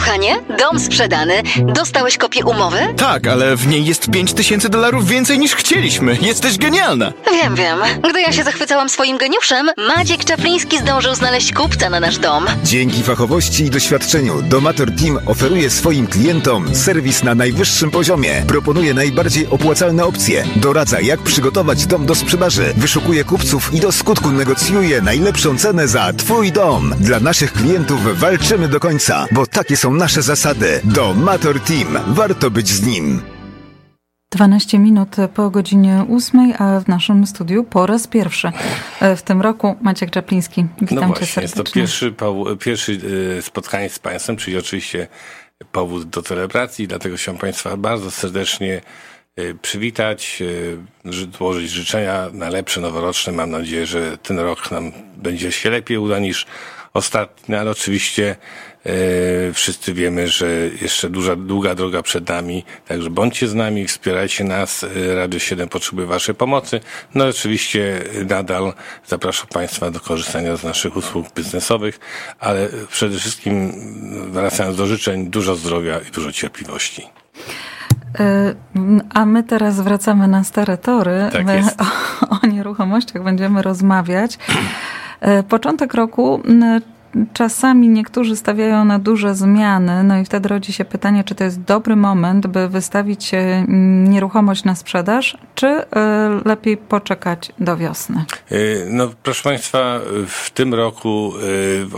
Kochanie, dom sprzedany. Dostałeś kopię umowy? Tak, ale w niej jest 5000 dolarów więcej niż chcieliśmy. Jesteś genialna. Wiem, wiem. Gdy ja się zachwycałam swoim geniuszem, Maciek Czapliński zdążył znaleźć kupca na nasz dom. Dzięki fachowości i doświadczeniu Domator Team oferuje swoim klientom serwis na najwyższym poziomie. Proponuje najbardziej opłacalne opcje. Doradza jak przygotować dom do sprzedaży. Wyszukuje kupców i do skutku negocjuje najlepszą cenę za Twój dom. Dla naszych klientów walczymy do końca, bo takie są nasze zasady. Domator Team. Warto być z nim. 12 minut po godzinie 8, a w naszym studiu po raz pierwszy e, w tym roku Maciek Czapliński. Witam no cię właśnie, serdecznie. jest to pierwszy, pierwszy y, spotkanie z Państwem, czyli oczywiście powód do celebracji, dlatego chciałem Państwa bardzo serdecznie y, przywitać, ży- złożyć życzenia na lepsze, noworoczne. Mam nadzieję, że ten rok nam będzie się lepiej uda niż ostatni, ale oczywiście e, wszyscy wiemy, że jeszcze duża, długa droga przed nami, także bądźcie z nami, wspierajcie nas. E, Radio 7 potrzebuje Waszej pomocy. No i oczywiście nadal zapraszam Państwa do korzystania z naszych usług biznesowych, ale przede wszystkim wracając do życzeń, dużo zdrowia i dużo cierpliwości. E, A my teraz wracamy na stare tory. Tak my jest. o, o nieruchomościach będziemy rozmawiać. E, Początek roku. Czasami niektórzy stawiają na duże zmiany, no i wtedy rodzi się pytanie, czy to jest dobry moment, by wystawić e, nieruchomość na sprzedaż, czy e, lepiej poczekać do wiosny? Y, No, proszę Państwa, w tym roku,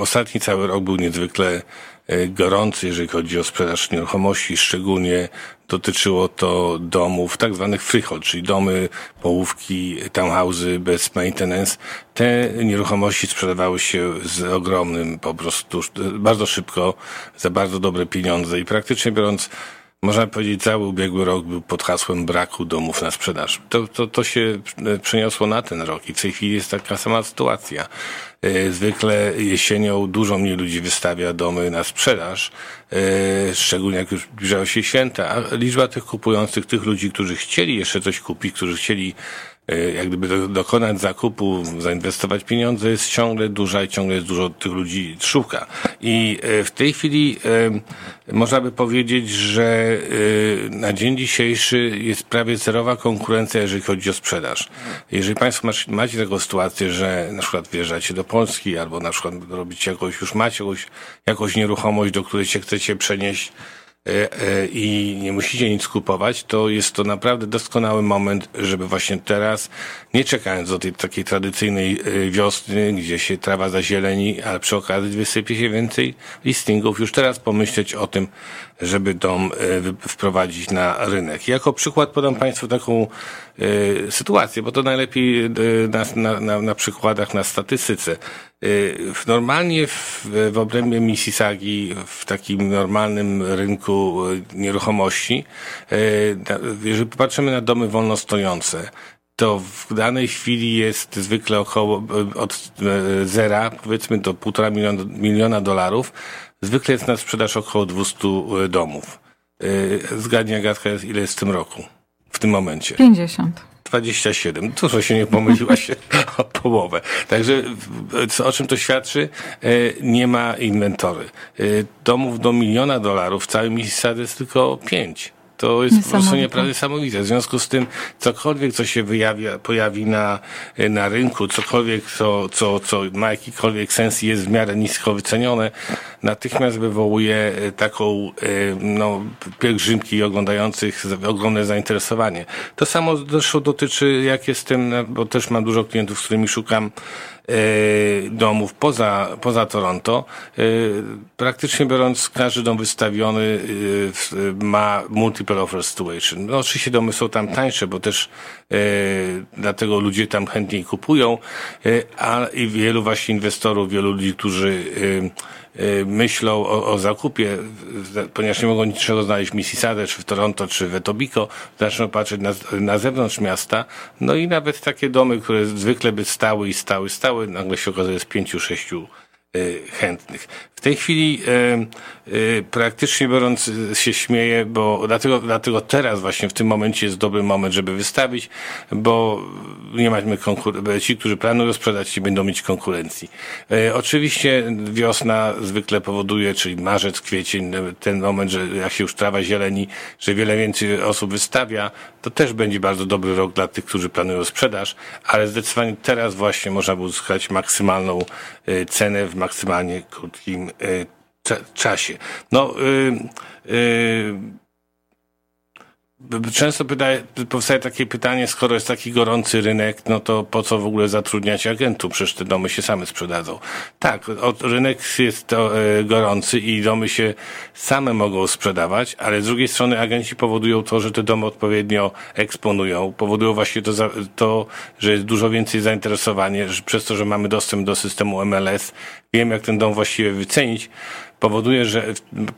ostatni cały rok był niezwykle gorący, jeżeli chodzi o sprzedaż nieruchomości. Szczególnie dotyczyło to domów, tak zwanych freehold, czyli domy, połówki, townhouse'y bez maintenance. Te nieruchomości sprzedawały się z ogromnym, po prostu bardzo szybko, za bardzo dobre pieniądze i praktycznie biorąc, można powiedzieć, cały ubiegły rok był pod hasłem braku domów na sprzedaż. To, to, to się e, przeniosło na ten rok i w tej chwili jest taka sama sytuacja. E, Zwykle jesienią dużo mniej ludzi wystawia domy na sprzedaż, e, szczególnie jak już zbliżają się święta, a liczba tych kupujących, tych ludzi, którzy chcieli jeszcze coś kupić, którzy chcieli jak gdyby do- dokonać zakupu, zainwestować pieniądze jest ciągle duża i ciągle jest dużo tych ludzi szuka. I e, w tej chwili e, można by powiedzieć, że e, na dzień dzisiejszy jest prawie zerowa konkurencja, jeżeli chodzi o sprzedaż. Jeżeli Państwo macie taką sytuację, że na przykład wjeżdżacie do Polski albo na przykład robicie jakąś, już macie jakąś, jakąś nieruchomość, do której się chcecie przenieść, e, e, i nie musicie nic kupować, to jest to naprawdę doskonały moment, żeby właśnie teraz, nie czekając do tej takiej tradycyjnej e, wiosny, gdzie się trawa zazieleni, ale przy okazji wysypie się więcej listingów, już teraz pomyśleć o tym, żeby dom e, wprowadzić na rynek. Jako przykład podam Państwu taką e, sytuację, bo to najlepiej e, na, na, na, na przykładach, na statystyce. W- Normalnie w, w obrębie Mississaugi, w takim normalnym rynku e, nieruchomości, na- jeżeli popatrzymy na domy wolno stojące, to w danej chwili jest zwykle około od zera, powiedzmy do półtora miliona, miliona dolarów, zwykle jest na sprzedaż około 200 domów. Zgadnij Agatka, ile jest w tym roku, w tym momencie? 50. 27. Dużo się nie pomyliła się o połowę. Także co, o czym to świadczy? E, Nie ma inwentory. E, Domów do miliona dolarów w całym Mississauga jest tylko pięć. To jest po prostu nieprawda niesamowite. W związku z tym, cokolwiek, co się wyjawia, pojawi na, na rynku, cokolwiek, co, co, co ma jakikolwiek sens i jest w miarę nisko wycenione, natychmiast wywołuje e, taką, e, no, pielgrzymki oglądających ogromne zainteresowanie. To samo zresztą dotyczy, jak jestem, bo też mam dużo klientów, z którymi szukam domów poza, poza Toronto. E, praktycznie biorąc, każdy dom wystawiony e, ma multiple offer situation. No, oczywiście domy są tam tańsze, bo też e, dlatego ludzie tam chętniej kupują, e, a i wielu właśnie inwestorów, wielu ludzi, którzy e, e, myślą o, o zakupie, ponieważ nie mogą niczego znaleźć w Mississauga, czy w Toronto, czy w Etobicoke, zaczną patrzeć na, na zewnątrz miasta, no i nawet takie domy, które zwykle by stały i stały, stały, nagle się okazuje z pięciu, sześciu chętnych. W tej chwili praktycznie biorąc się śmieję, bo dlatego, dlatego teraz właśnie w tym momencie jest dobry moment, żeby wystawić, bo nie mamy konkurencji. Ci, którzy planują sprzedać, nie będą mieć konkurencji. Oczywiście wiosna zwykle powoduje, czyli marzec, kwiecień, ten moment, że jak się już trawa zieleni, że wiele więcej osób wystawia, to też będzie bardzo dobry rok dla tych, którzy planują sprzedaż, ale zdecydowanie teraz właśnie można by uzyskać maksymalną cenę w maksymalnie krótkim czasie. No, yy, yy, Często pytaje, powstaje takie pytanie, skoro jest taki gorący rynek, no to po co w ogóle zatrudniać agentów? Przecież te domy się same sprzedadzą. Tak, rynek jest to, e, gorący i domy się same mogą sprzedawać, ale z drugiej strony agenci powodują to, że te domy odpowiednio eksponują, powodują właśnie to, to że jest dużo więcej zainteresowania, że przez to, że mamy dostęp do systemu MLS, wiemy jak ten dom właściwie wycenić, powoduje, że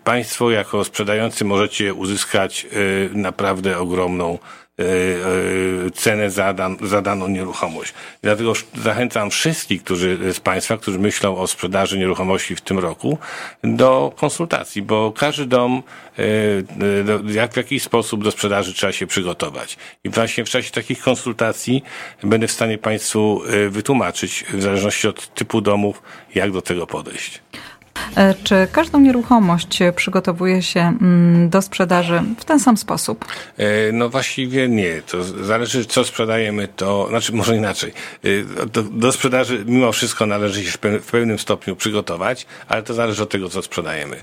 Państwo jako sprzedający możecie uzyskać y, naprawdę ogromną y, y, cenę za, dan, za daną nieruchomość. Dlatego zachęcam wszystkich którzy, z Państwa, którzy myślą o sprzedaży nieruchomości w tym roku, do konsultacji, bo każdy dom jak w jakiś sposób do sprzedaży trzeba się przygotować. I właśnie w czasie takich konsultacji będę w stanie Państwu wytłumaczyć, w zależności od typu domów, jak do tego podejść. E, czy każdą nieruchomość przygotowuje się mm, do sprzedaży w ten sam sposób? E, no właściwie nie. To zależy, co sprzedajemy, to znaczy może inaczej. E, do, do sprzedaży mimo wszystko należy się w pewnym stopniu przygotować, ale to zależy od tego, co sprzedajemy.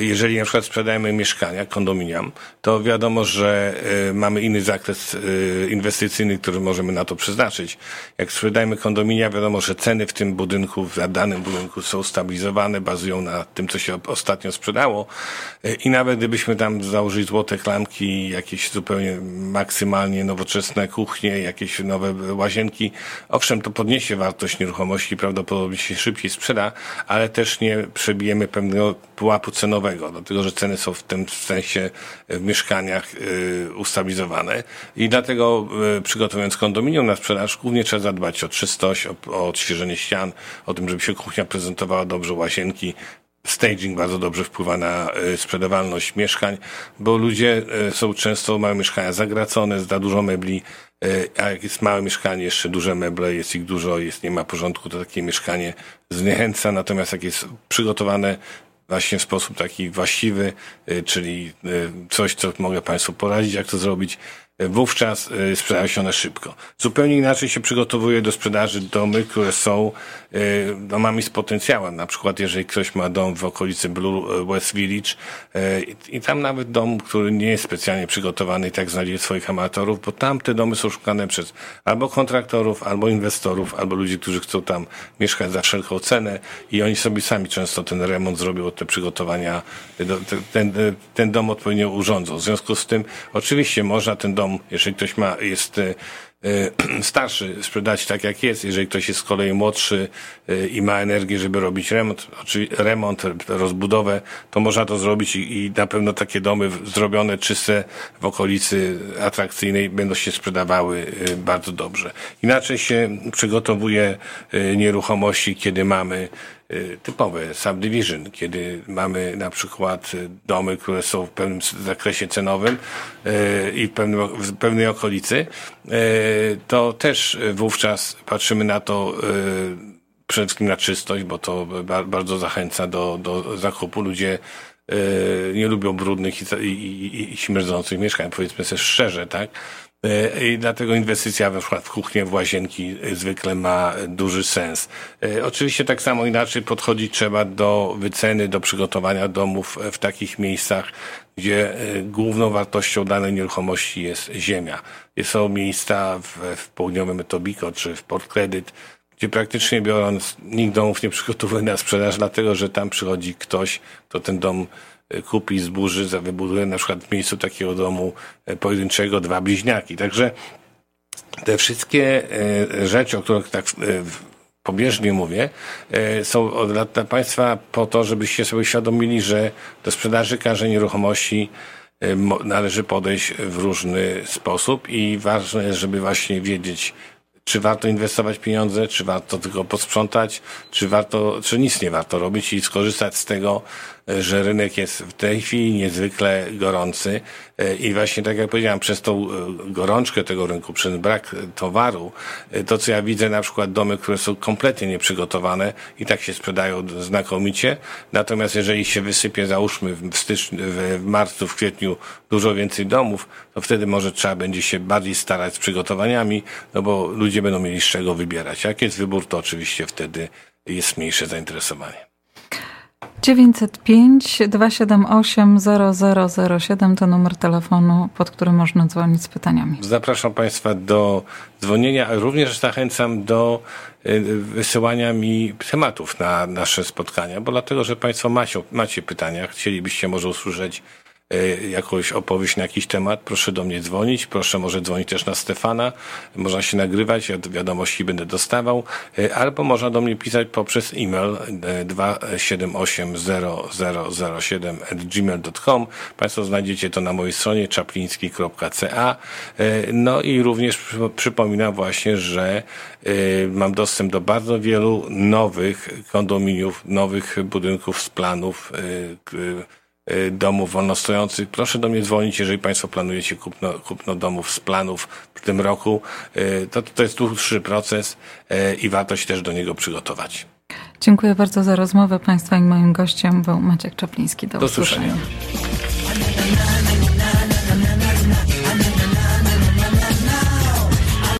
Jeżeli na przykład sprzedajemy mieszkania, kondominium, to wiadomo, że mamy inny zakres inwestycyjny, który możemy na to przeznaczyć. Jak sprzedajemy kondominia, wiadomo, że ceny w tym budynku, w danym budynku są stabilizowane, bazują na tym, co się ostatnio sprzedało. E, I nawet gdybyśmy tam założyli złote klamki, jakieś zupełnie maksymalnie nowoczesne kuchnie, jakieś nowe łazienki, owszem, to podniesie wartość nieruchomości, prawdopodobnie się szybciej sprzeda, ale też nie przebijemy pewnego pułapu cenowego, dlatego że ceny są w tym sensie w mieszkaniach y, ustabilizowane. I dlatego y, przygotowując kondominium na sprzedaż, głównie trzeba zadbać o czystość, o, o odświeżenie ścian, o tym, żeby się kuchnia prezentowała dobrze, łazienki, staging bardzo dobrze wpływa na e, sprzedawalność mieszkań, bo ludzie e, są często, mają mieszkania zagracone, za dużo mebli, e, a jak jest małe mieszkanie, jeszcze duże meble, jest ich dużo, jest, nie ma porządku, to takie mieszkanie zniechęca, natomiast jak jest przygotowane właśnie w sposób taki właściwy, czyli coś, co mogę Państwu poradzić, jak to zrobić, wówczas y, sprzedają się one szybko. Zupełnie inaczej się przygotowuje do sprzedaży domy, które są y, domami z potencjałem. Na przykład jeżeli ktoś ma dom w okolicy Blue West Village y, i tam nawet dom, który nie jest specjalnie przygotowany i tak znajdzie swoich amatorów, bo tam te domy są szukane przez albo kontraktorów, albo inwestorów, albo ludzi, którzy chcą tam mieszkać za wszelką cenę i oni sobie sami często ten remont zrobią, te przygotowania, ten, ten dom odpowiednio urządzą. W związku z tym oczywiście można ten dom jeżeli ktoś ma, jest e, e, starszy, sprzedać tak jak jest. Jeżeli ktoś jest z kolei młodszy e, i ma energię, żeby robić remont, remont, rozbudowę, to można to zrobić i, i na pewno takie domy zrobione, czyste w okolicy atrakcyjnej będą się sprzedawały bardzo dobrze. Inaczej się przygotowuje nieruchomości, kiedy mamy typowe subdivision, kiedy mamy na przykład y, domy, które są w pewnym zakresie cenowym y, i w, pewnym, w pewnej okolicy, to też wówczas patrzymy na to przede wszystkim na czystość, bo to bardzo zachęca do, do zakupu. Ludzie nie lubią brudnych i, i, i, i śmierdzących mieszkań, powiedzmy sobie szczerze, tak? E, I dlatego inwestycja na przykład w kuchnię, w łazienki zwykle ma duży sens. E, oczywiście tak samo inaczej podchodzić trzeba do wyceny, do przygotowania domów w takich miejscach, gdzie e, główną wartością danej nieruchomości jest ziemia. Są miejsca w, w południowym Etobico czy w Port Credit, gdzie praktycznie biorąc nikt domów nie przygotowuje na sprzedaż, dlatego że tam przychodzi ktoś, kto ten dom kupi, zburzy, wybuduje na przykład w miejscu takiego domu e, pojedynczego dwa bliźniaki. Także te wszystkie e, rzeczy, o których tak e, pobieżnie mówię, są od lat dla Państwa po to, żebyście sobie świadomili, że do sprzedaży każdej nieruchomości należy podejść w różny sposób i ważne jest, żeby właśnie wiedzieć, czy warto inwestować pieniądze, czy warto tylko posprzątać, czy warto, czy nic nie warto robić i skorzystać z tego, że rynek jest w tej chwili niezwykle gorący e, i właśnie tak jak powiedziałem, przez tą e, gorączkę tego rynku, przez brak towaru, e, to co ja widzę na przykład domy, które są kompletnie nieprzygotowane i tak się sprzedają znakomicie, natomiast jeżeli się wysypie załóżmy w styczniu, w marcu, w kwietniu dużo więcej domów, to wtedy może trzeba będzie się bardziej starać z przygotowaniami, no bo ludzie będą mieli z czego wybierać. Jak jest wybór, to oczywiście wtedy jest mniejsze zainteresowanie. 905 278 0007 to numer telefonu, pod który można dzwonić z pytaniami. Zapraszam Państwa do dzwonienia, a również zachęcam do y, wysyłania mi tematów na nasze spotkania, bo dlatego, że Państwo macie, macie pytania, chcielibyście może usłyszeć jakąś opowieść na jakiś temat, proszę do mnie dzwonić, proszę może dzwonić też na Stefana, można się nagrywać, ja wiadomości będę dostawał, y, albo można do mnie pisać poprzez e-mail 2780007 y, gmail.com. Państwo znajdziecie to na mojej stronie czapliński.ca. No i również przypominam właśnie, że mam dostęp do bardzo wielu nowych kondominiów, nowych budynków z planów domów wolnostojących. Proszę do mnie dzwonić, jeżeli Państwo planujecie kupno, kupno domów z planów w tym roku. Y, to, to jest dłuższy proces y, i warto się też do niego przygotować. Dziękuję bardzo za rozmowę Państwa i moim gościem był Maciek Czapliński. Do, do usłyszenia. usłyszenia.